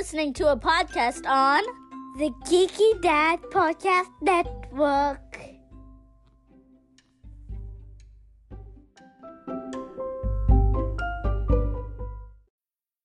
Listening to a podcast on the Geeky Dad Podcast Network.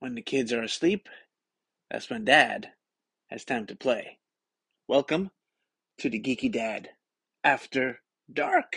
When the kids are asleep, that's when Dad has time to play. Welcome to the Geeky Dad After Dark.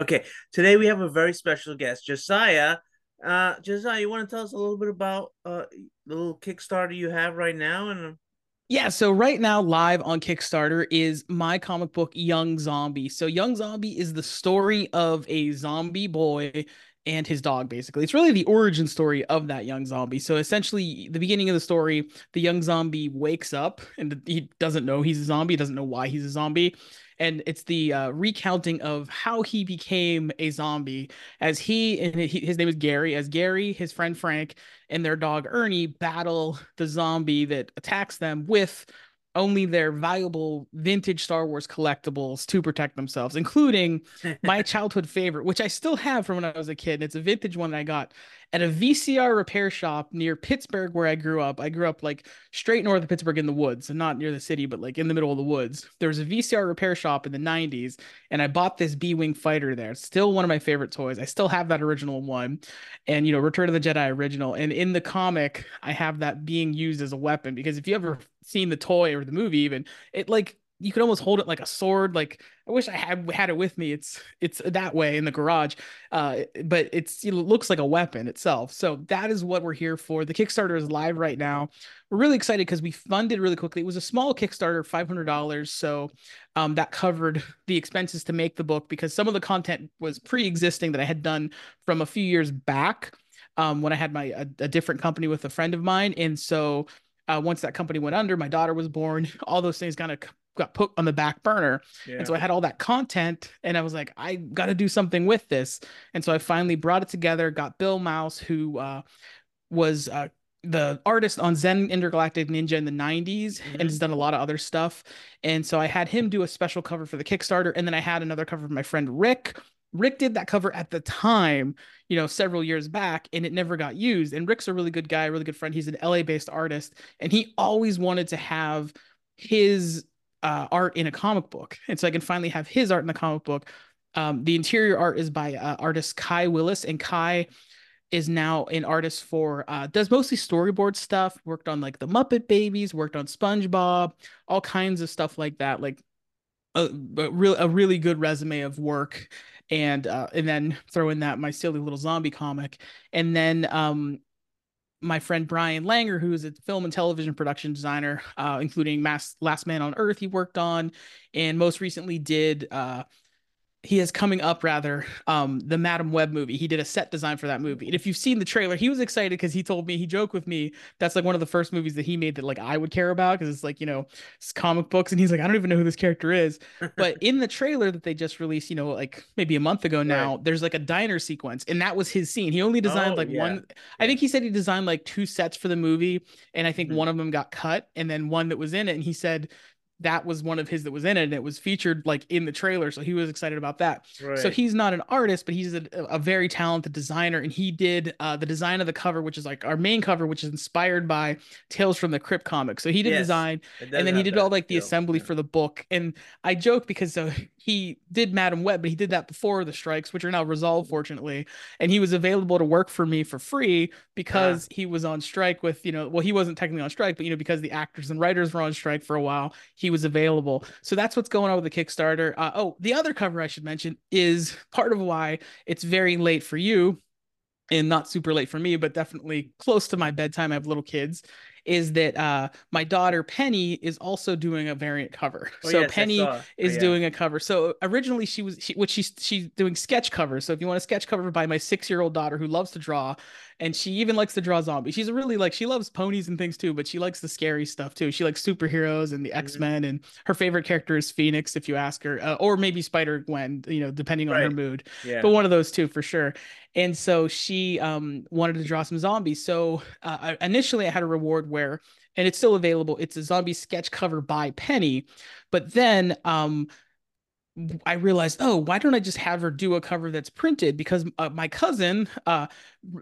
Okay, today we have a very special guest, Josiah. Uh, Josiah, you want to tell us a little bit about uh, the little Kickstarter you have right now? And Yeah, so right now, live on Kickstarter is my comic book, Young Zombie. So, Young Zombie is the story of a zombie boy and his dog, basically. It's really the origin story of that young zombie. So, essentially, the beginning of the story, the young zombie wakes up and he doesn't know he's a zombie, doesn't know why he's a zombie. And it's the uh, recounting of how he became a zombie as he and he, his name is Gary, as Gary, his friend Frank, and their dog Ernie battle the zombie that attacks them with only their valuable vintage Star Wars collectibles to protect themselves, including my childhood favorite, which I still have from when I was a kid. And It's a vintage one that I got at a VCR repair shop near Pittsburgh, where I grew up. I grew up like straight north of Pittsburgh in the woods, and not near the city, but like in the middle of the woods. There was a VCR repair shop in the 90s, and I bought this B Wing fighter there. It's still one of my favorite toys. I still have that original one, and you know, Return of the Jedi original. And in the comic, I have that being used as a weapon because if you ever seen the toy or the movie, even it like you could almost hold it like a sword like i wish i had had it with me. It's it's that way in the garage uh but it's it looks like a weapon itself. So that is what we're here for. The kickstarter is live right now. We're really excited because we funded really quickly. It was a small kickstarter $500 so um that covered the expenses to make the book because some of the content was pre-existing that i had done from a few years back um when i had my a, a different company with a friend of mine. And so uh, once that company went under, my daughter was born. All those things kind of got put on the back burner. Yeah. And so I had all that content and I was like, I got to do something with this. And so I finally brought it together, got Bill Maus, who uh, was uh, the artist on Zen Intergalactic Ninja in the 90s and has done a lot of other stuff. And so I had him do a special cover for the Kickstarter. And then I had another cover from my friend Rick. Rick did that cover at the time, you know, several years back, and it never got used. And Rick's a really good guy, really good friend. He's an LA based artist, and he always wanted to have his uh, art in a comic book. And so I can finally have his art in the comic book. Um, the interior art is by uh, artist Kai Willis, and Kai is now an artist for uh, does mostly storyboard stuff. Worked on like the Muppet Babies, worked on SpongeBob, all kinds of stuff like that. Like a, a real a really good resume of work. And uh, and then throw in that my silly little zombie comic, and then um, my friend Brian Langer, who is a film and television production designer, uh, including Mass, Last Man on Earth, he worked on, and most recently did uh, he has coming up rather um the Madame Web movie. He did a set design for that movie. And if you've seen the trailer, he was excited because he told me he joked with me that's like one of the first movies that he made that like I would care about because it's like, you know, it's comic books and he's like I don't even know who this character is. But in the trailer that they just released, you know, like maybe a month ago now, right. there's like a diner sequence and that was his scene. He only designed oh, like yeah. one I think he said he designed like two sets for the movie and I think mm-hmm. one of them got cut and then one that was in it and he said that was one of his that was in it and it was featured like in the trailer so he was excited about that. Right. so he's not an artist but he's a, a very talented designer and he did uh, the design of the cover which is like our main cover which is inspired by tales from the crypt comic. So he did yes, design and then he did all like the assembly yeah. for the book. And i joke because uh, he did madame web but he did that before the strikes which are now resolved fortunately. And he was available to work for me for free because uh. he was on strike with you know well he wasn't technically on strike but you know because the actors and writers were on strike for a while he was available. So that's what's going on with the Kickstarter. Uh, oh, the other cover I should mention is part of why it's very late for you and not super late for me, but definitely close to my bedtime. I have little kids is that uh, my daughter Penny is also doing a variant cover. Oh, so yes, Penny is yeah. doing a cover. So originally she was, she, which she's she's doing sketch covers. So if you want a sketch cover by my six year old daughter who loves to draw, and she even likes to draw zombies. She's really like she loves ponies and things too, but she likes the scary stuff too. She likes superheroes and the mm-hmm. X Men, and her favorite character is Phoenix. If you ask her, uh, or maybe Spider Gwen, you know, depending on right. her mood. Yeah. But one of those two for sure. And so she um, wanted to draw some zombies. So uh, initially, I had a reward and it's still available. It's a zombie sketch cover by Penny, but then um, I realized, oh, why don't I just have her do a cover that's printed? Because uh, my cousin uh,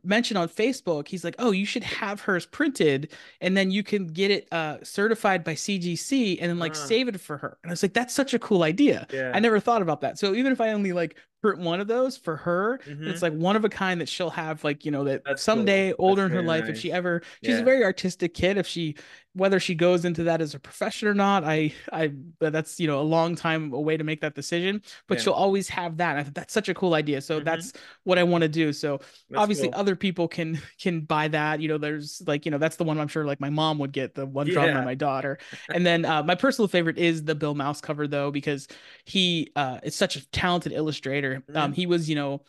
mentioned on Facebook, he's like, oh, you should have hers printed, and then you can get it uh, certified by CGC, and then like uh. save it for her. And I was like, that's such a cool idea. Yeah. I never thought about that. So even if I only like print one of those for her, mm-hmm. it's like one of a kind that she'll have, like you know, that that's someday cool. older that's in her life, nice. if she ever, she's yeah. a very artistic kid. If she whether she goes into that as a profession or not, I, I, that's you know a long time away to make that decision. But yeah. she'll always have that. I thought that's such a cool idea. So mm-hmm. that's what I want to do. So that's obviously. Other people can can buy that. You know, there's like you know that's the one I'm sure like my mom would get the one drawn by my daughter. And then uh, my personal favorite is the Bill Maus cover though because he uh, is such a talented illustrator. Mm-hmm. Um, he was you know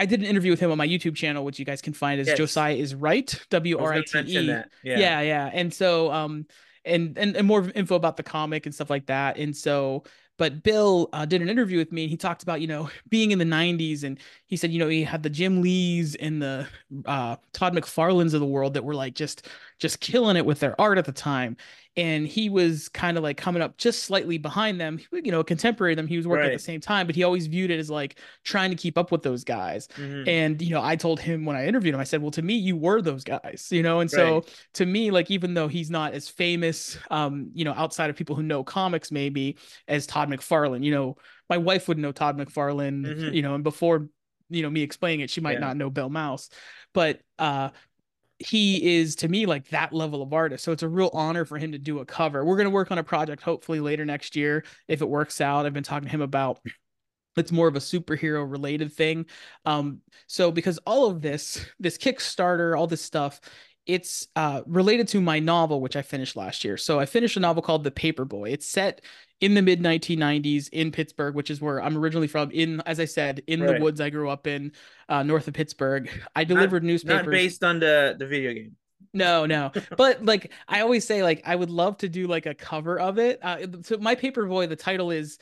I did an interview with him on my YouTube channel, which you guys can find as yes. Josiah is Write, W R I T E. Yeah. yeah, yeah. And so, um, and, and and more info about the comic and stuff like that. And so, but Bill uh, did an interview with me and he talked about, you know, being in the 90s. And he said, you know, he had the Jim Lees and the uh, Todd McFarlanes of the world that were like just just killing it with their art at the time and he was kind of like coming up just slightly behind them you know a contemporary them he was working right. at the same time but he always viewed it as like trying to keep up with those guys mm-hmm. and you know i told him when i interviewed him i said well to me you were those guys you know and so to me like even though he's not as famous um you know outside of people who know comics maybe as todd mcfarlane you know my wife would know todd mcfarlane mm-hmm. you know and before you know me explaining it she might yeah. not know bill maus but uh he is to me like that level of artist. So it's a real honor for him to do a cover. We're going to work on a project hopefully later next year if it works out. I've been talking to him about it's more of a superhero related thing. Um so because all of this this Kickstarter, all this stuff it's uh, related to my novel, which I finished last year. So I finished a novel called The Paperboy. It's set in the mid 1990s in Pittsburgh, which is where I'm originally from. In, as I said, in right. the woods I grew up in, uh, north of Pittsburgh. I delivered not, newspapers. Not based on the the video game. No, no. but like I always say, like I would love to do like a cover of it. Uh, so my Paperboy, the title is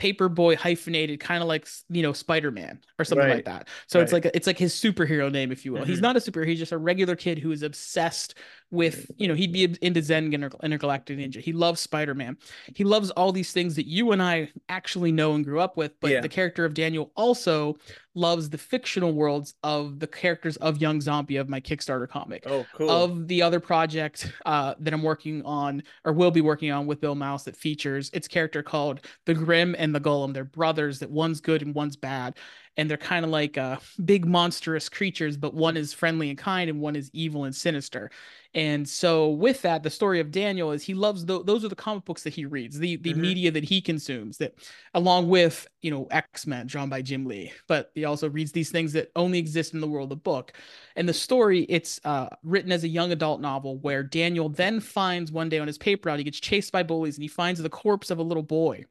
Paperboy hyphenated, kind of like you know Spider Man or something right. like that. So right. it's like it's like his superhero name, if you will. Mm-hmm. He's not a superhero; he's just a regular kid who is obsessed with you know he'd be into Zen Intergalactic Ninja. He loves Spider Man. He loves all these things that you and I actually know and grew up with. But yeah. the character of Daniel also loves the fictional worlds of the characters of Young Zombie of my Kickstarter comic. Oh, cool. Of the other project uh, that I'm working on or will be working on with Bill Maus that features its character called the Grim and the Golem. They're brothers that one's good and one's bad and they're kind of like uh, big monstrous creatures, but one is friendly and kind, and one is evil and sinister. And so, with that, the story of Daniel is he loves the, those are the comic books that he reads, the the mm-hmm. media that he consumes. That, along with you know X Men, drawn by Jim Lee, but he also reads these things that only exist in the world of book. And the story, it's uh, written as a young adult novel where Daniel then finds one day on his paper route he gets chased by bullies and he finds the corpse of a little boy.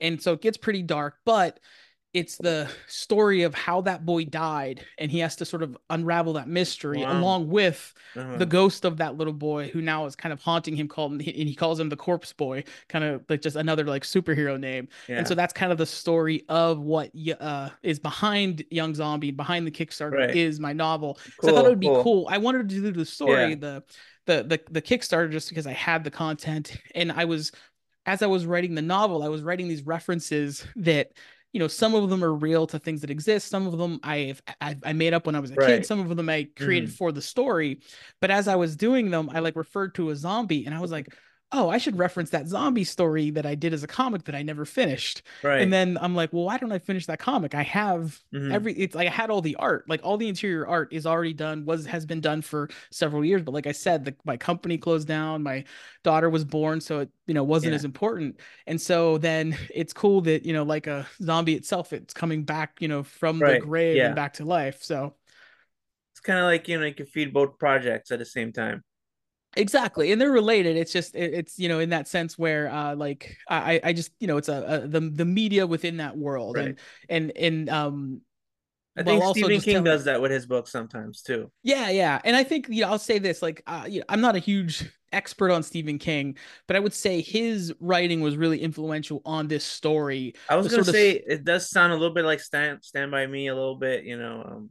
And so it gets pretty dark, but it's the story of how that boy died and he has to sort of unravel that mystery Wow. along with Uh-huh. the ghost of that little boy who now is kind of haunting him called and he calls him the corpse boy kind of like just another like superhero name yeah. and so that's kind of the story of what uh is behind young zombie behind the kickstarter Right. is my novel so i thought it would be cool. cool i wanted to do the story Yeah. the the the the kickstarter just because i had the content and i was as i was writing the novel i was writing these references that you know some of them are real to things that exist. Some of them i've i, I made up when i was a kid. Some of them i created Mhm. for the story. But as i was doing them i like referred to a zombie and i was like oh i should reference that zombie story that i did as a comic that i never finished right. and then i'm like well why don't i finish that comic i have Mhm. every it's like i had all the art like all the interior art is already done was has been done for several years but like i said the, my company closed down my daughter was born so it you know wasn't Yeah. as important and so then it's cool that you know like a zombie itself it's coming back you know from the grave yeah. and back to life so it's kind of like you know you can feed both projects at the same time. Exactly and they're related it's just it's you know in that sense where uh like i i just you know it's a, a the the media within that world Right. and and and um I think Stephen King telling- does that with his books sometimes too. Yeah, yeah. And I think, you know, I'll say this like, uh, you know, I'm not a huge expert on Stephen King, but I would say his writing was really influential on this story. I was The gonna sort of- say it does sound a little bit like Stand Stand by Me a little bit, you know. Um,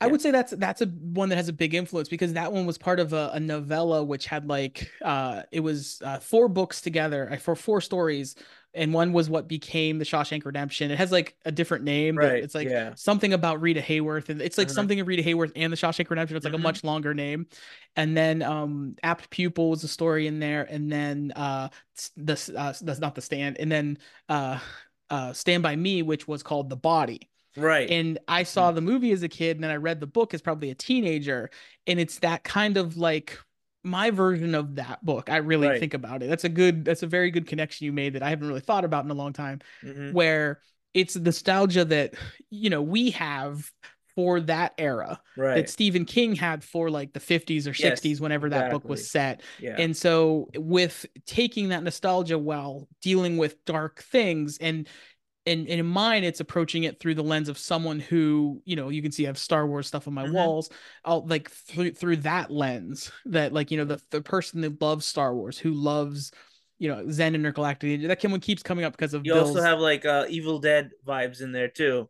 I Yeah. would say that's that's a one that has a big influence because that one was part of a, a novella which had like uh it was uh, four books together uh, for four stories and one was what became the Shawshank Redemption. It has like a different name. but Right, It's like yeah. something about Rita Hayworth and it's like Uh-huh. something of Rita Hayworth and the Shawshank Redemption. It's like Mhm. a much longer name. And then um Apt Pupil was a story in there and then uh the uh that's not the stand and then uh uh Stand by Me which was called The Body right. and I saw the movie as a kid and then I read the book as probably a teenager and it's that kind of like my version of that book I really Right. think about it that's a good that's a very good connection you made that I haven't really thought about in a long time Mhm. where it's nostalgia that you know we have for that era Right. that Stephen King had for like the 50s or 60s Yes, whenever that book was set yeah. and so with taking that nostalgia while dealing with dark things and and, and in mine, it's approaching it through the lens of someone who, you know, you can see I have Star Wars stuff on my Mhm. walls. I'll like through through that lens that like, you know, the, the person that loves Star Wars, who loves, you know, Zen Intergalactic, that one keeps coming up because of you Bill's also have like uh, Evil Dead vibes in there too.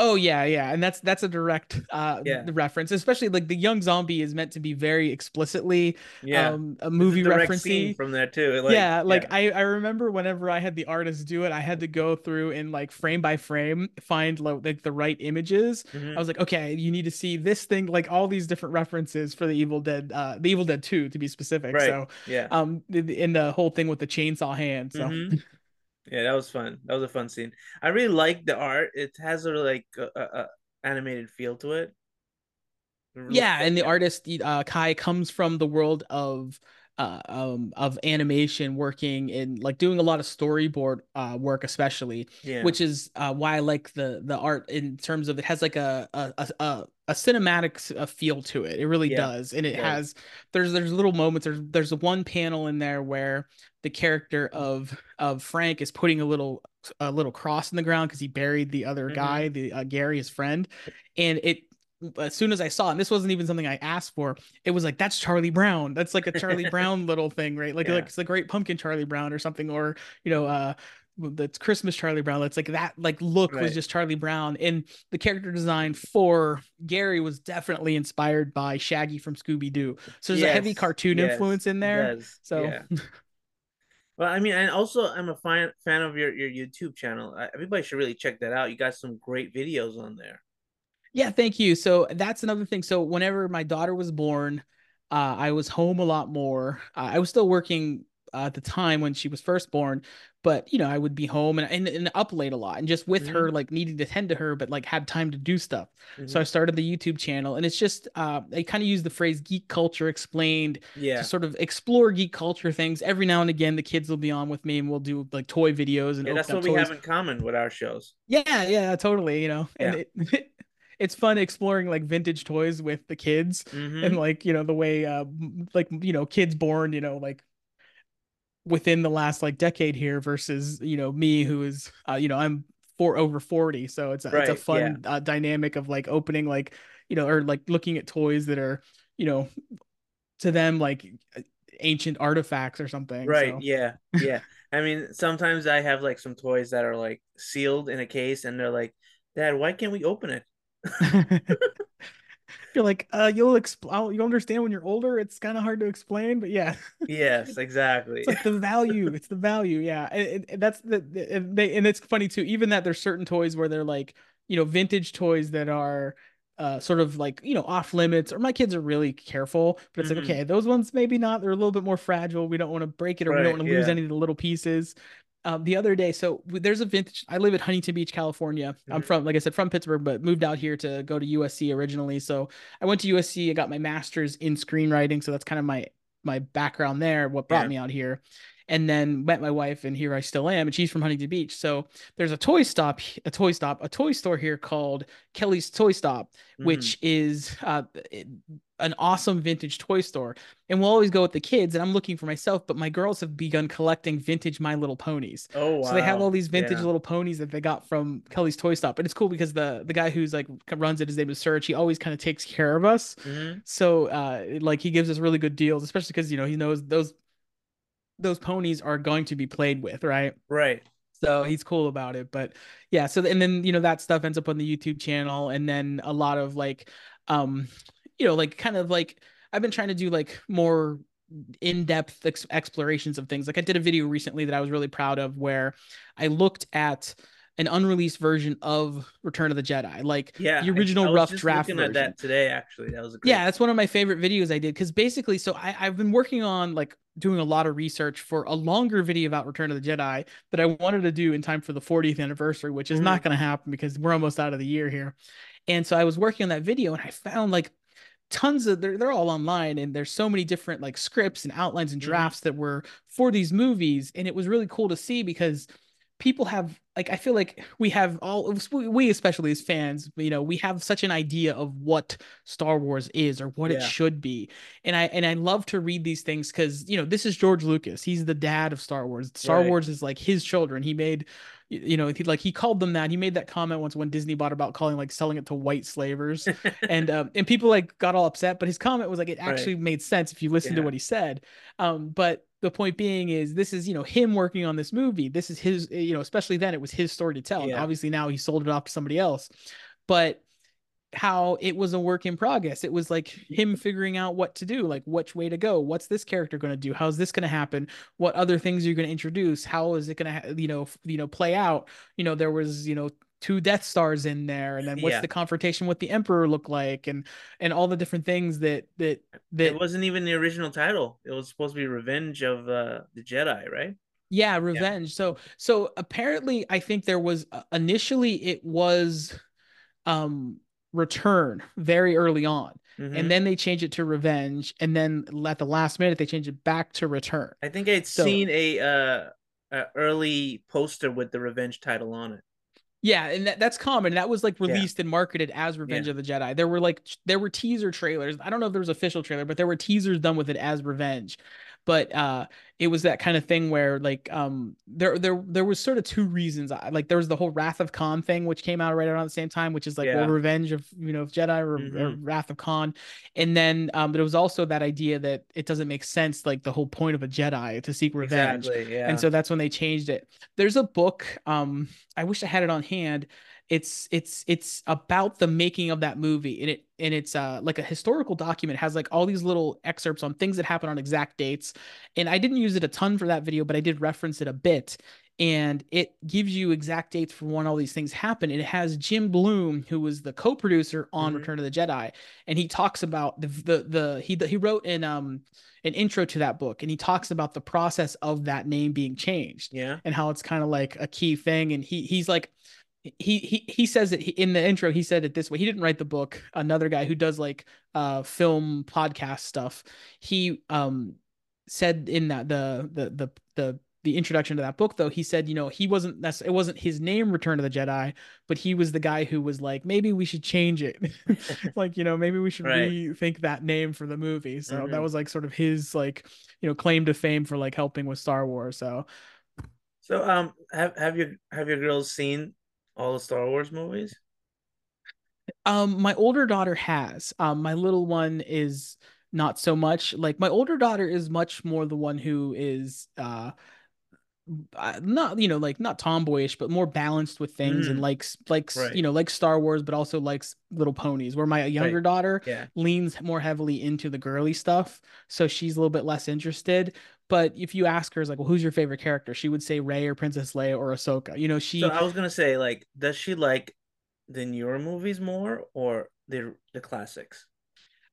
Oh yeah, yeah, and that's that's a direct uh Yeah. reference, especially like the young zombie is meant to be very explicitly Yeah. um a movie referencing from that too. Like, yeah, like I I remember whenever I had the artist do it, I had to go through and like frame by frame find like, like the right images. Mhm. I was like, okay, you need to see this thing, like all these different references for the Evil Dead, uh, the Evil Dead Two to be specific. Right. So, yeah. um, in the whole thing with the chainsaw hand. So, Mhm. Yeah, that was fun. That was a fun scene. I really like the art. It has a like a, a, animated feel to it. Yeah, and the artist uh, Kai comes from the world of uh, um of animation, working in like doing a lot of storyboard uh work, especially. yeah. which is uh, why I like the the art in terms of it has like a a a, a, a cinematic uh feel to it. It really Yeah, does, and it does. has there's there's little moments. There's there's one panel in there where the character of of Frank is putting a little a little cross in the ground because he buried the other Mhm. guy, the uh, Gary, his friend, and it. As soon as I saw it, and this wasn't even something I asked for, it was like that's Charlie Brown. That's like a Charlie Brown little thing, right? Like Yeah. like it's the Great Pumpkin Charlie Brown or something, or you know, uh, that's Christmas Charlie Brown. It's like that like look was just Charlie Brown. And the character design for Gary was definitely inspired by Shaggy from Scooby Doo. So there's a heavy cartoon yes, influence in there. does, So yeah. Well, I mean, and also I'm a fan fan of your your YouTube channel. Everybody should really check that out. You got some great videos on there. Yeah, thank you. So that's another thing. So whenever my daughter was born, uh, I was home a lot more. Uh, I was still working uh, at the time when she was first born, but you know, I would be home and, and, and up late a lot and just with Mhm. her, like needing to tend to her, but like had time to do stuff. So I started the YouTube channel and it's just, uh, I kind of use the phrase geek culture explained yeah, to sort of explore geek culture things. Every now and again, the kids will be on with me and we'll do like toy videos and yeah, that's what we toys. have in common with our shows. Yeah, yeah, totally. You know, and it, it's fun exploring like vintage toys with the kids Mhm. and like you know the way uh like you know kids born you know like within the last like decade here versus you know me who is uh, you know I'm for over 40 so it's a, it's a Right, fun uh, dynamic of like opening like you know or like looking at toys that are you know to them like ancient artifacts or something Right. so. Yeah. Yeah. I mean, sometimes I have like some toys that are like sealed in a case and they're like, Dad, why can't we open it? You're like, uh, you'll explain. You'll understand when you're older. It's kind of hard to explain, but yeah, Yes, exactly. it's like the value. It's the value. Yeah, and, that's the, and they and it's funny too. Even that there's certain toys where they're like, you know, vintage toys that are. Uh, sort of like you know off limits or my kids are really careful but it's Mhm. like okay those ones maybe not they're a little bit more fragile we don't want to break it or we don't want to lose any of the little pieces um, the other day so there's a vintage i live at huntington beach california i'm Mhm. from like i said from pittsburgh but moved out here to go to usc originally so i went to usc i got my master's in screenwriting so that's kind of my my background there what brought Yeah. me out here and then met my wife and here i still am and she's from huntington beach so there's a toy stop a toy stop a toy store here called kelly's toy stop Mhm. which is uh, an awesome vintage toy store. And we'll always go with the kids, and I'm looking for myself, but my girls have begun collecting vintage My Little Ponies. Oh, wow. So they have all these vintage Yeah. little ponies that they got from Kelly's Toy Stop. And it's cool because the the guy who's like runs it, his name is Serge, he always kind of takes care of us. Mhm. So uh like he gives us really good deals, especially because you know he knows those those ponies are going to be played with, right? Right. So he's cool about it. But yeah, so and then you know that stuff ends up on the YouTube channel, and then a lot of like um, you know, like kind of like I've been trying to do like more in-depth ex- explorations of things. Like I did a video recently that I was really proud of where I looked at an unreleased version of Return of the Jedi, like Yeah. the original I was rough draft looking at version. that today, actually. That was a great. Yeah, that's one of my favorite videos I did because basically, so I, I've been working on like doing a lot of research for a longer video about Return of the Jedi that I wanted to do in time for the 40th anniversary, which is not going to happen because we're almost out of the year here. And so I was working on that video and I found like tons of they're, they're all online and there's so many different like scripts and outlines and Mhm. drafts that were for these movies and it was really cool to see because people have like i feel like we have all we especially as fans you know we have such an idea of what star wars is or what it should be. And i and i love to read these things because you know this is george lucas. He's the dad of star wars. Star Right. wars is like his children. He made you know he like he called them that. He made that comment once when disney bought about calling like selling it to white slavers. And um, and people like got all upset but his comment was like it Right. actually made sense if you listen to what he said. Um but the point being is this is you know him working on this movie. This is his eh, you know especially then it was his story to tell and Yeah. obviously now he sold it off to somebody else. But how it was a work in progress. It was like him figuring out what to do like which way to go. What's this character going to do? How's this going to happen? What other things are you going to introduce? How is it going to you know you know play out? You know there was you know two death stars in there and then what's Yeah. the confrontation with the emperor look like and and all the different things that that that it wasn't even the original title. It was supposed to be Revenge of uh, the Jedi, right? yeah revenge so so apparently i think there was uh, initially it was um return very early on Mhm. and then they changed it to revenge and then at the last minute they changed it back to return I think I'd so- seen a uh a early poster with the Revenge title on it. Yeah and that, that's common that was like Yeah. released and marketed as revenge Yeah. of the jedi there were like there were teaser trailers i don't know if there was official trailer but there were teasers done with it as revenge but uh it was that kind of thing where like um there there there was sort of two reasons I- like there was the whole wrath of khan thing which came out right around the same time which is like Yeah. well revenge of you know of jedi or, or Mhm. wrath of khan and then um but it was also that idea that it doesn't make sense like the whole point of a jedi to seek revenge Exactly. Yeah. and so that's when they changed it there's a book um i wish i had it on hand it's it's it's about the making of that movie. And it and it's uh like a historical document It has like all these little excerpts on things that happen on exact dates. And i didn't use it a ton for that video but i did reference it a bit. And it gives you exact dates for when all these things happen. It has jim bloom who was the co-producer on Mhm. return of the jedi. And he talks about the the, the he he wrote in um an intro to that book. And he talks about the process of that name being changed yeah. and how it's kind of like a key thing. And he he's like he he he says it in the intro he said it this way. He didn't write the book another guy who does like uh film podcast stuff. He um said in that the the the the the introduction to that book though he said you know he wasn't that's it wasn't his name return of the jedi but he was the guy who was like maybe we should change it. Like you know maybe we should Right. rethink that name for the movie. So that Mhm. was like sort of his like you know claim to fame for like helping with star wars so. So um have have your have your girls seen all the Star Wars movies? Um, my older daughter has. Um, my little one is not so much. Like my older daughter is much more the one who is uh not you know like not tomboyish but more balanced with things and Mm. likes likes Right. you know likes Star Wars but also likes little ponies where my younger Right. daughter Yeah. leans more heavily into the girly stuff so she's a little bit less interested but if you ask her like well who's your favorite character she would say Rey or Princess Leia or Ahsoka you know she So I was gonna say, like, does she like the newer movies more or the the classics?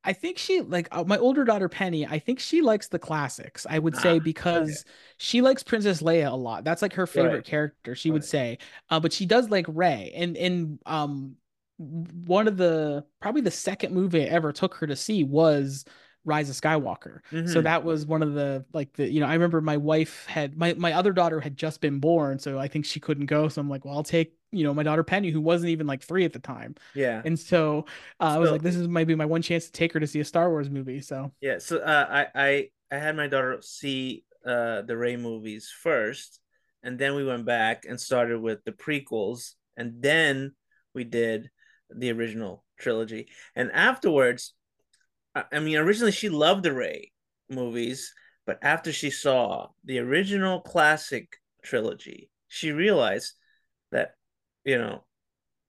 I think she like uh, my older daughter Penny. I think she likes the classics. I would say Ah, because she likes Princess Leia a lot. That's like her favorite Right. character. She would say, uh, but she does like Rey. And and um, one of the probably the second movie I ever took her to see was Rise of Skywalker. So Mhm. that was one of the like the you know I remember my wife had my my other daughter had just been born, so I think she couldn't go. So I'm like, well, I'll take you know my daughter Penny, who wasn't even like three at the time. Yeah. And so uh, I was So- like, this is maybe my one chance to take her to see a Star Wars movie. So Yeah, so uh, I I I had my daughter see uh the Rey movies first, and then we went back and started with the prequels, and then we did the original trilogy. And afterwards, I, mean, originally she loved the Rey movies, but after she saw the original classic trilogy, she realized that you know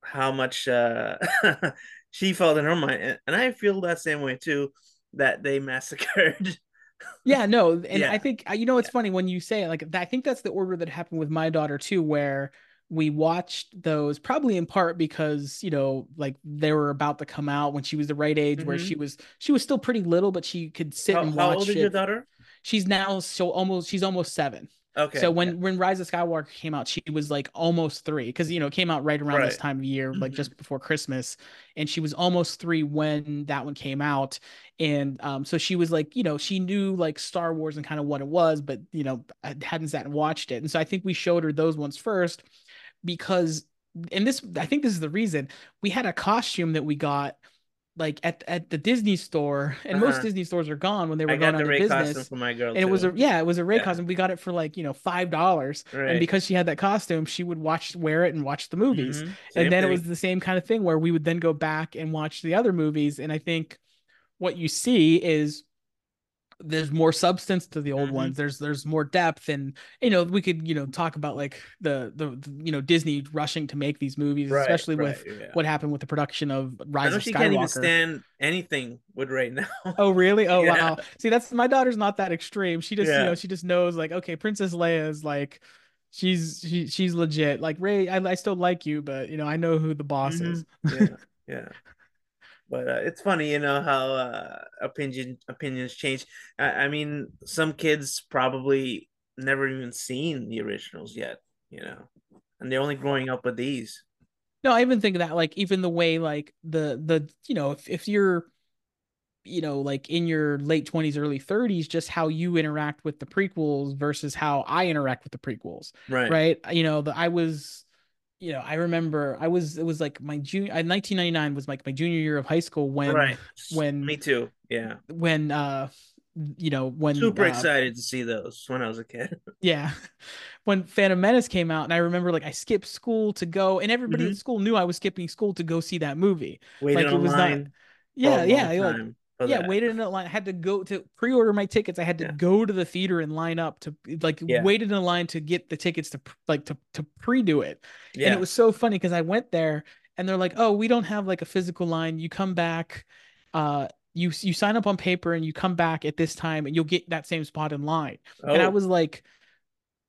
how much uh she felt in her mind, and, I feel that same way too. That they massacred. yeah, no, and Yeah. I think uh, you know it's funny when you say it, like I think that's the order that happened with my daughter too, where we watched those probably in part because you know like they were about to come out when she was the right age where Mhm. she was she was still pretty little but she could sit how, and how watch old is your daughter? She's now so almost she's almost seven. Okay. So when yeah. when Rise of Skywalker came out, she was like almost three because you know it came out right around this time of year, like Mhm. just before Christmas, and she was almost three when that one came out, and um, so she was like, you know, she knew like Star Wars and kind of what it was, but you know, hadn't sat and watched it, and so I think we showed her those ones first because, and this I think this is the reason we had a costume that we got like at at the Disney store, and most Uh-huh. Disney stores are gone when they were I going out the of business for my girl. and it was a yeah, it was a Rey Yeah. costume. We got it for like you know five dollars, Right. and because she had that costume, she would watch wear it and watch the movies. Mhm. And then it was the same kind of thing where we would then go back and watch the other movies. And I think what you see is there's more substance to the old Mhm. ones. There's there's more depth, and you know we could you know talk about like the the, the, you know Disney rushing to make these movies, Right, especially with yeah. what happened with the production of I Rise know of Skywalker. can't even stand anything with Rey now. Oh really? Oh Yeah. wow. See, that's my daughter's not that extreme. She just, you know, she just knows like, okay, Princess Leia is like she's she, she's legit. Like Rey, I, I still like you, but you know, I know who the boss is. yeah, yeah. But uh, it's funny, you know, how uh, opinion opinions change. I, I mean, some kids probably never even seen the originals yet, you know, and they're only growing up with these. No, I even think that like even the way like the the you know, if if you're you know, like in your late 20s, early 30s, just how you interact with the prequels versus how I interact with the prequels. Right. right you know the i was you know i remember i was it was like my junior 1999 was like my junior year of high school when Right. when Me too. Yeah. when uh you know when Super uh, excited to see those when I was a kid. yeah when phantom menace came out and i remember like i skipped school to go and everybody Mhm. at school knew i was skipping school to go see that movie Waited like it was not online for yeah yeah like yeah that. waited in a line i had to go to pre-order my tickets i had to Yeah. go to the theater and line up to like Yeah. waited in a line to get the tickets to like to, to pre-do it Yeah. and it was so funny because i went there and they're like oh we don't have like a physical line you come back uh you you sign up on paper and you come back at this time and you'll get that same spot in line and i Oh, was like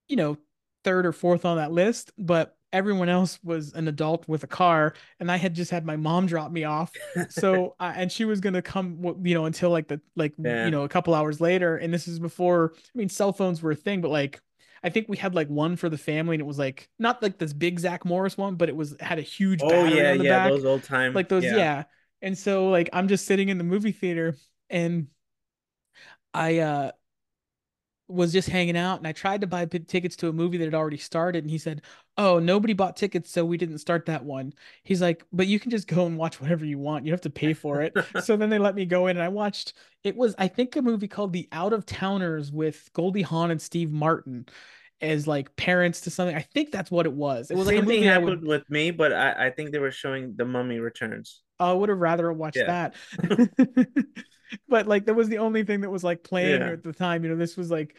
you know third or fourth on that list but everyone else was an adult with a car and i had just had my mom drop me off so uh, and she was gonna come you know until like the like Yeah. you know a couple hours later and this is before i mean cell phones were a thing but like i think we had like one for the family and it was like not like this big zack morris one but it was had a huge oh yeah, on the yeah, back those old time like those yeah. and so like i'm just sitting in the movie theater and i uh was just hanging out and I tried to buy p- tickets to a movie that had already started and he said, "Oh, nobody bought tickets so we didn't start that one." He's like, "But you can just go and watch whatever you want. You have to pay for it." so then they let me go in and I watched it was I think a movie called The Out of Towners with Goldie Hawn and Steve Martin as like parents to something. I think that's what it was. It was Same like a thing movie happened would with me, but I, I think they were showing The Mummy Returns. Oh, I would have rather watched Yeah. that. but like that was the only thing that was like playing Yeah. at the time. You know, this was like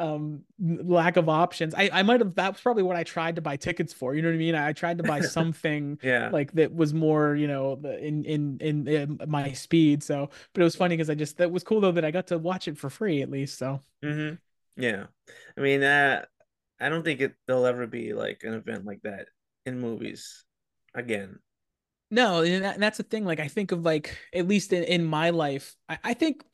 um lack of options. I I might have that was probably what I tried to buy tickets for. You know what I mean? I tried to buy something Yeah. like that was more, you know, in in in, in my speed. So, but it was funny because I just that was cool though that I got to watch it for free at least. So, hmm Yeah. I mean, uh, I don't think it there'll ever be like an event like that in movies again. No, and, that, and that's the thing. Like, I think of like at least in, in my life, I, I think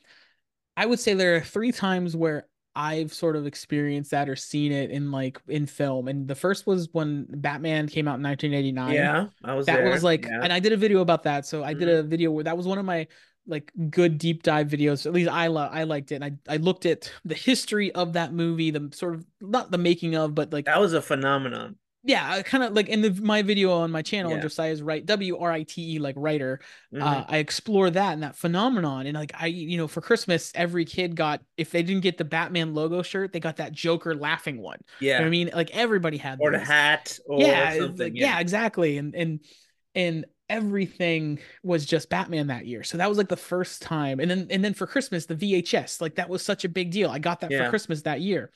I would say there are three times where I've sort of experienced that or seen it in like in film. And the first was when Batman came out in 1989. Yeah, I was that there. was like, yeah. and I did a video about that. So I did Mhm. a video where that was one of my like good deep dive videos. At least I lo- I liked it. And I I looked at the history of that movie, the sort of not the making of, but like that was a phenomenon. Yeah, I kind of like in the my video on my channel, Yeah. Josiah's Write, W R I T E, like writer. Mhm. Uh, I explore that and that phenomenon, and like I, you know, for Christmas, every kid got if they didn't get the Batman logo shirt, they got that Joker laughing one. You know yeah, I mean, like everybody had or the hat, or yeah, like- yeah, exactly, and and and everything was just Batman that year. So that was like the first time, and then and then for Christmas, the VHS, like that was such a big deal. I got that Yeah. for Christmas that year.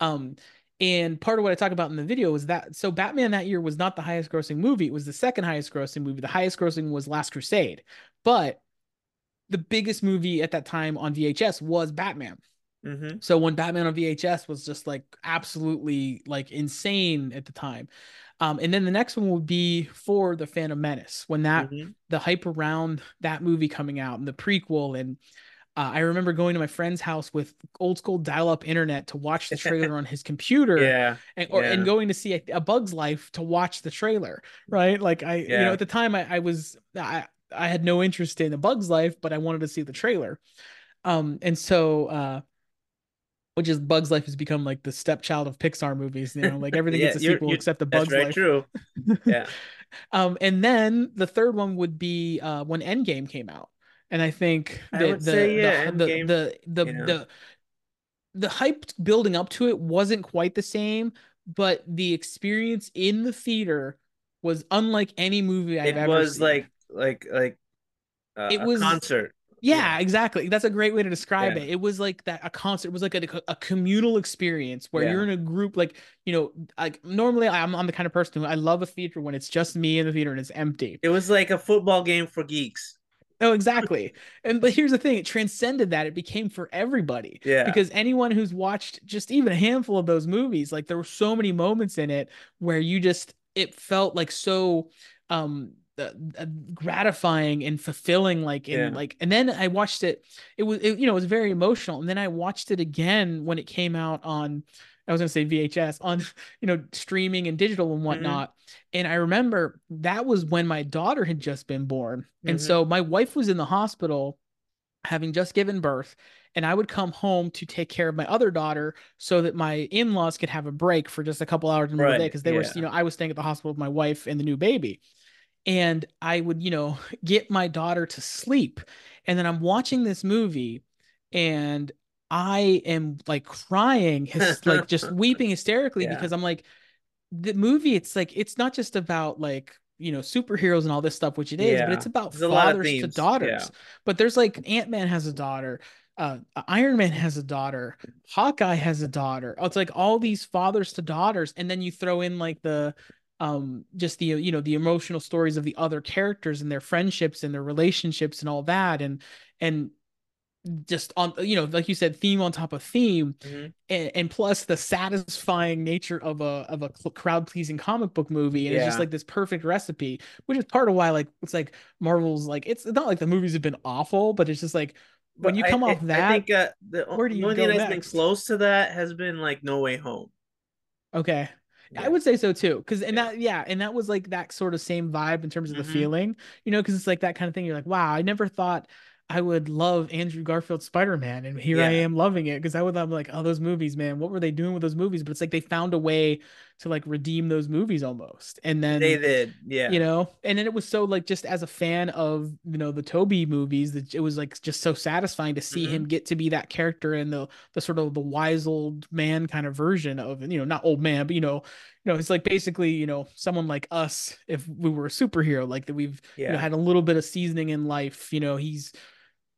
Um, and part of what I talk about in the video is that so Batman that year was not the highest grossing movie, it was the second highest grossing movie. The highest grossing was Last Crusade, but the biggest movie at that time on VHS was Batman. hmm So when Batman on VHS was just like absolutely like insane at the time. Um, and then the next one would be for the Phantom Menace when that Mhm. the hype around that movie coming out and the prequel and uh, I remember going to my friend's house with old school dial-up internet to watch the trailer on his computer Yeah, and, or, and going to see a, a Bug's Life to watch the trailer, right? Like I, you know, at the time I, I was I I had no interest in a Bug's Life, but I wanted to see the trailer. Um, and so uh which is Bug's Life has become like the stepchild of Pixar movies, you know, like everything Yeah, gets a sequel except the Bug's Life. true. Yeah, Um, and then the third one would be uh when Endgame came out. And I think that the, say, yeah, the, the, the the yeah. the the hype building up to it wasn't quite the same, but the experience in the theater was unlike any movie I've it ever was seen. like like like uh, It a was- concert. Yeah, Yeah. exactly. That's a great way to describe Yeah. it. It was like that a concert. It was like a, a communal experience where Yeah. you're in a group. Like you know, like normally I'm I'm the kind of person who I love a theater when it's just me in the theater and it's empty. It was like a football game for geeks. Oh, exactly. and but here's the thing: it transcended that. It became for everybody. Yeah. Because anyone who's watched just even a handful of those movies, like there were so many moments in it where you just it felt like so um uh, uh, gratifying and fulfilling like in Yeah. like and then i watched it it was it, you know it was very emotional and then i watched it again when it came out on i was going to say vhs on you know streaming and digital Mm-hmm. and whatnot. And i remember that was when my daughter had just been born. And Mhm. so my wife was in the hospital having just given birth and i would come home to take care of my other daughter so that my in-laws could have a break for just a couple hours in the the day because they were you know i was staying at the hospital with my wife and the new baby. And i would you know get my daughter to sleep. And then i'm watching this movie and i am like crying hys- like just weeping hysterically Yeah. because i'm like the movie it's like it's not just about like you know superheroes and all this stuff which it is but it's about There's a lot of fathers to daughters yeah. but there's like ant-man has a daughter uh iron man has a daughter hawkeye has a daughter it's like all these fathers to daughters and then you throw in like the um just the you know the emotional stories of the other characters and their friendships and their relationships and all that and and just on you know like you said theme on top of theme Mhm. and, and plus the satisfying nature of a of a crowd pleasing comic book movie and it's just like this perfect recipe which is part of why like it's like marvel's like it's not like the movies have been awful but it's just like when But you come I, off that I think uh, the where do the you only thing that's been close to that has been like No Way Home. okay Yeah. I would say so too, because and Yeah. that yeah, and that was like that sort of same vibe in terms of Mhm. the feeling, you know, because it's like that kind of thing. You're like, wow, I never thought I would love Andrew Garfield Spider Man, and here I am loving it because I would I'm like, oh, those movies, man, what were they doing with those movies? But it's like they found a way to like redeem those movies almost, and then they did. Yeah. you know and then it was so like just as a fan of you know the tobey movies that it was like just so satisfying to see Mm-hmm. him get to be that character and the the sort of the wise old man kind of version of you know not old man but you know you know it's like basically you know someone like us if we were a superhero like that we've you know had a little bit of seasoning in life you know he's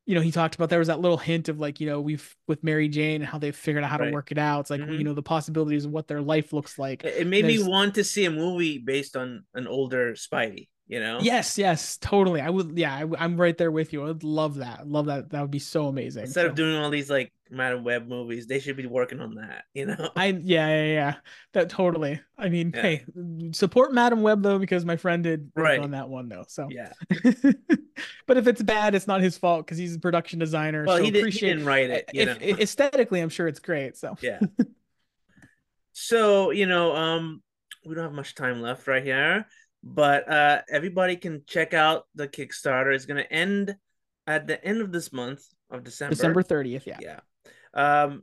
you know he talked about there was that little hint of like you know we've with mary jane and how they've figured out how Right. to work it out it's like Mhm. you know the possibilities of what their life looks like It, it made me want to see a movie based on an older Spidey. You know. Yes, yes, totally. I would, yeah, I, am right there with you. I would love that. Love that. That would be so amazing. Instead of doing all these like Madame Web movies, they should be working on that. You know. I, yeah, yeah, yeah, that totally. I mean, Yeah. hey, support Madame Web though because my friend did Right. on that one though. So, yeah. but if it's bad, it's not his fault because he's a production designer. Well, so he, did, he appreciate didn't write it. You know. aesthetically, I'm sure it's great. So, yeah. So you know, um, we don't have much time left right here, but uh, everybody can check out the Kickstarter. It's gonna end at the end of this month of December. December 30th. Yeah. Yeah. Um.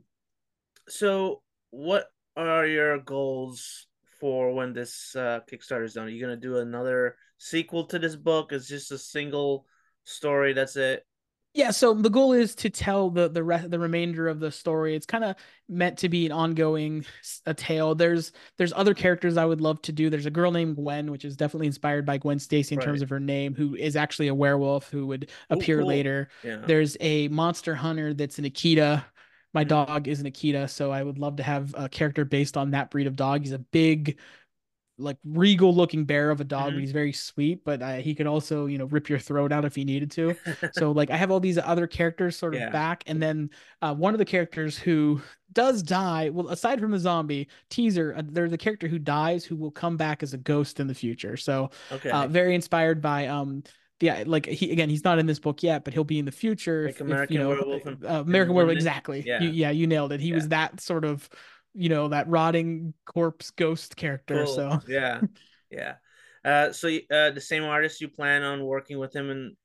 So, what are your goals for when this uh, Kickstarter is done? Are you gonna do another sequel to this book? Is just a single story? That's it. Yeah, so the goal is to tell the the rest the remainder of the story. It's kind of meant to be an ongoing a tale. There's there's other characters I would love to do. There's a girl named Gwen, which is definitely inspired by Gwen Stacy in terms of her name, who is actually a werewolf who would Oh, appear cool. later. Yeah. There's a monster hunter that's an Akita. My Mhm. dog is an Akita, so I would love to have a character based on that breed of dog. He's a big, like regal looking bear of a dog, Mhm. but he's very sweet. But uh, he could also, you know, rip your throat out if he needed to. So like I have all these other characters sort of Yeah. back, and then uh, one of the characters who does die. Well, aside from the zombie teaser, uh, there's a character who dies who will come back as a ghost in the future. So okay. uh, very inspired by um yeah like he again he's not in this book yet but he'll be in the future Like if, if, American you know Werewolf uh, American Werewolf exactly Yeah. you, yeah you nailed it he Yeah. was that sort of you know that rotting corpse ghost character Cool. so yeah, yeah. Uh, so uh, the same artist you plan on working with him in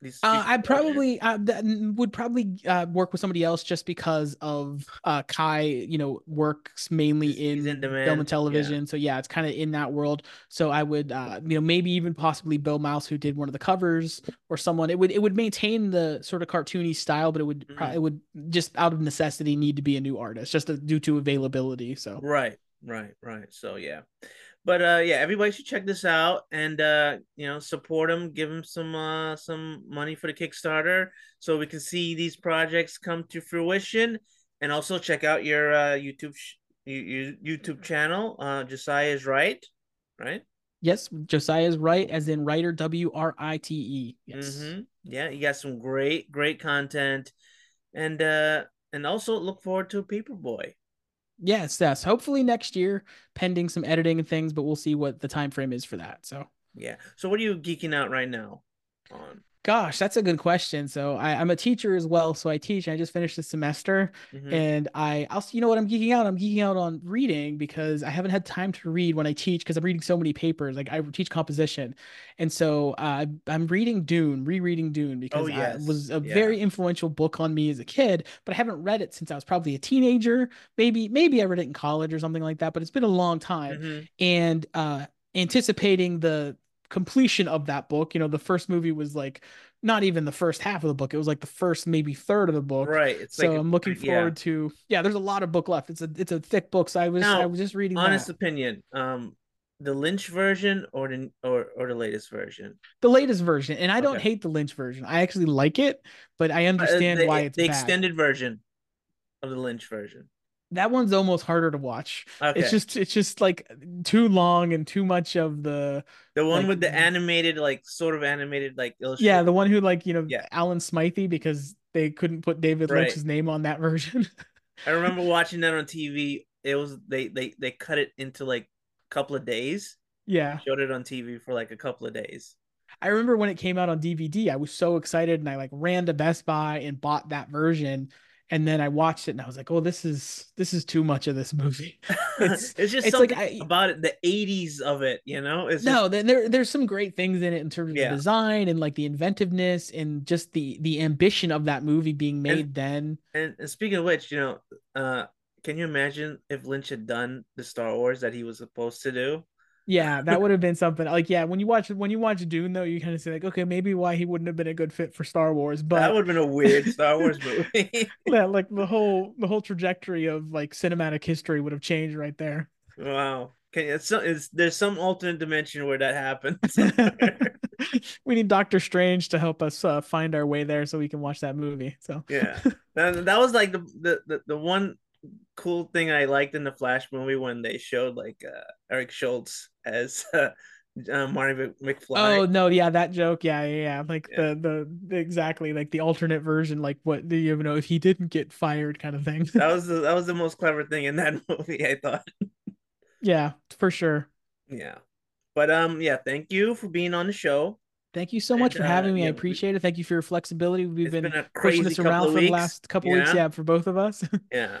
these? Uh, I probably uh, n- would probably uh, work with somebody else just because of uh, Kai. You know, works mainly He's- he's in, in film and yeah. television. So yeah, it's kind of in that world. So I would, uh, you know, maybe even possibly Bill Maus, who did one of the covers, or someone. It would it would maintain the sort of cartoony style, but it would Mhm. it would just out of necessity need to be a new artist, just to, due to availability. So Right, right, right. So yeah, but uh, yeah, everybody should check this out and uh, you know, support them, give them some uh, some money for the Kickstarter, so we can see these projects come to fruition, and also check out your uh, YouTube sh- you, you YouTube channel. Uh, Josiah is Write, right. yes, Josiah is Write, as in writer W R I T E. Yes. hmm Yeah, you got some great, great content, and uh, and also look forward to Paperboy. Yes, yes. Hopefully next year, pending some editing and things, but we'll see what the time frame is for that. So, Yeah. So what are you geeking out right now on? Gosh, that's a good question. So, I, I'm a teacher as well. So I teach. I just finished the semester, Mhm. and I also, you know what, I'm geeking out. I'm geeking out on reading because I haven't had time to read when I teach because I'm reading so many papers. Like I teach composition, and so uh, I'm reading Dune, rereading Dune because Oh, yes. it was a Yeah. very influential book on me as a kid. But I haven't read it since I was probably a teenager. Maybe, maybe I read it in college or something like that. But it's been a long time. Mhm. and uh anticipating the completion of that book you know the first movie was like not even the first half of the book it was like the first maybe third of the book Right. It's so like i'm looking yeah. forward to yeah there's a lot of book left it's a it's a thick book so i was Now, i was just reading honest that. opinion. Um, the Lynch version or the or or the latest version. the latest version and i don't Okay. hate the lynch version i actually like it but i Uh, understand the, why it's the bad. extended version of the Lynch version. That one's almost harder to watch Okay. it's just it's just like too long and too much of the the one like- with the animated, like sort of animated, like illustration. yeah the one who like you know Yeah. alan smithee because they couldn't put david Right. lynch's name on that version I remember watching that on TV. It was they they they cut it into like a couple of days. yeah Showed it on TV for like a couple of days. I remember when it came out on DVD, I was so excited and I like ran to Best Buy and bought that version. And then I watched it and I was like, oh, this is this is too much of this movie. It's, It's just it's something like I- about it, the '80s of it. You know, it's no, just, there there- there's some great things in it in terms of Yeah. the design and like the inventiveness and just the the ambition of that movie being made then. and, and speaking of which, you know, uh, can you imagine if Lynch had done the Star Wars that he was supposed to do? Yeah, that would have been something. Like, yeah, when you watch when you watch Dune though, you kind of say like, okay, maybe why he wouldn't have been a good fit for Star Wars, but that would have been a weird Star Wars movie. yeah, like the whole the whole trajectory of like cinematic history would have changed right there. wow. Can it's, so- it's there's some alternate dimension where that happens. we need Doctor Strange to help us uh, find our way there so we can watch that movie. So yeah, that, that was like the, the the the one cool thing I liked in the Flash movie when they showed like uh, Eric Stoltz as uh, uh, Marty McFly. Oh no, yeah, that joke, yeah, yeah, yeah. Like Yeah. the the exactly like the alternate version, like what do you know if he didn't get fired kind of thing. That was the, that was the most clever thing in that movie, I thought. yeah, for sure. Yeah, but um, yeah, thank you for being on the show. Thank you so much And, for uh, having me. yeah, I appreciate it. Thank you for your flexibility. We've been, been pushing this around for the last couple weeks, yeah. yeah, for both of us. Yeah,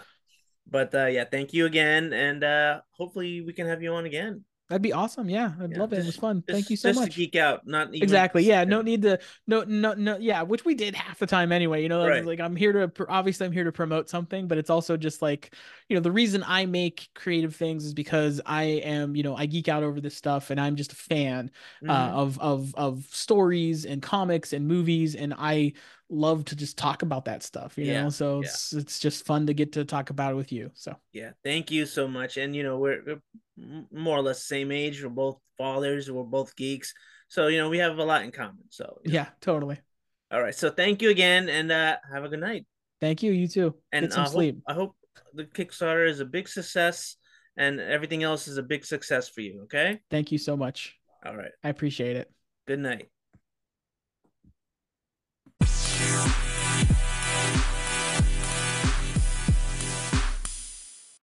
but uh, yeah, thank you again, and uh, hopefully we can have you on again. That'd be awesome. Yeah, I'd Yeah, love it. It was just- fun. Thank you so just much. to geek out, not even exactly yeah no need to no no no yeah which we did half the time anyway you know Right. like i'm here to obviously i'm here to promote something but it's also just like you know the reason i make creative things is because i am you know i geek out over this stuff and i'm just a fan Mhm. uh, of of of stories and comics and movies and i love to just talk about that stuff you Yeah, know so yeah. it's it's just fun to get to talk about it with you so Yeah, thank you so much. And you know, we're, we're more or less same age. We're both fathers. We're both geeks. So you know, we have a lot in common. So know. yeah totally All right. So thank you again, and uh, have a good night. thank you you too And get some hope- sleep I hope the Kickstarter is a big success, and everything else is a big success for you. Okay. thank you so much All right. i appreciate it Good night.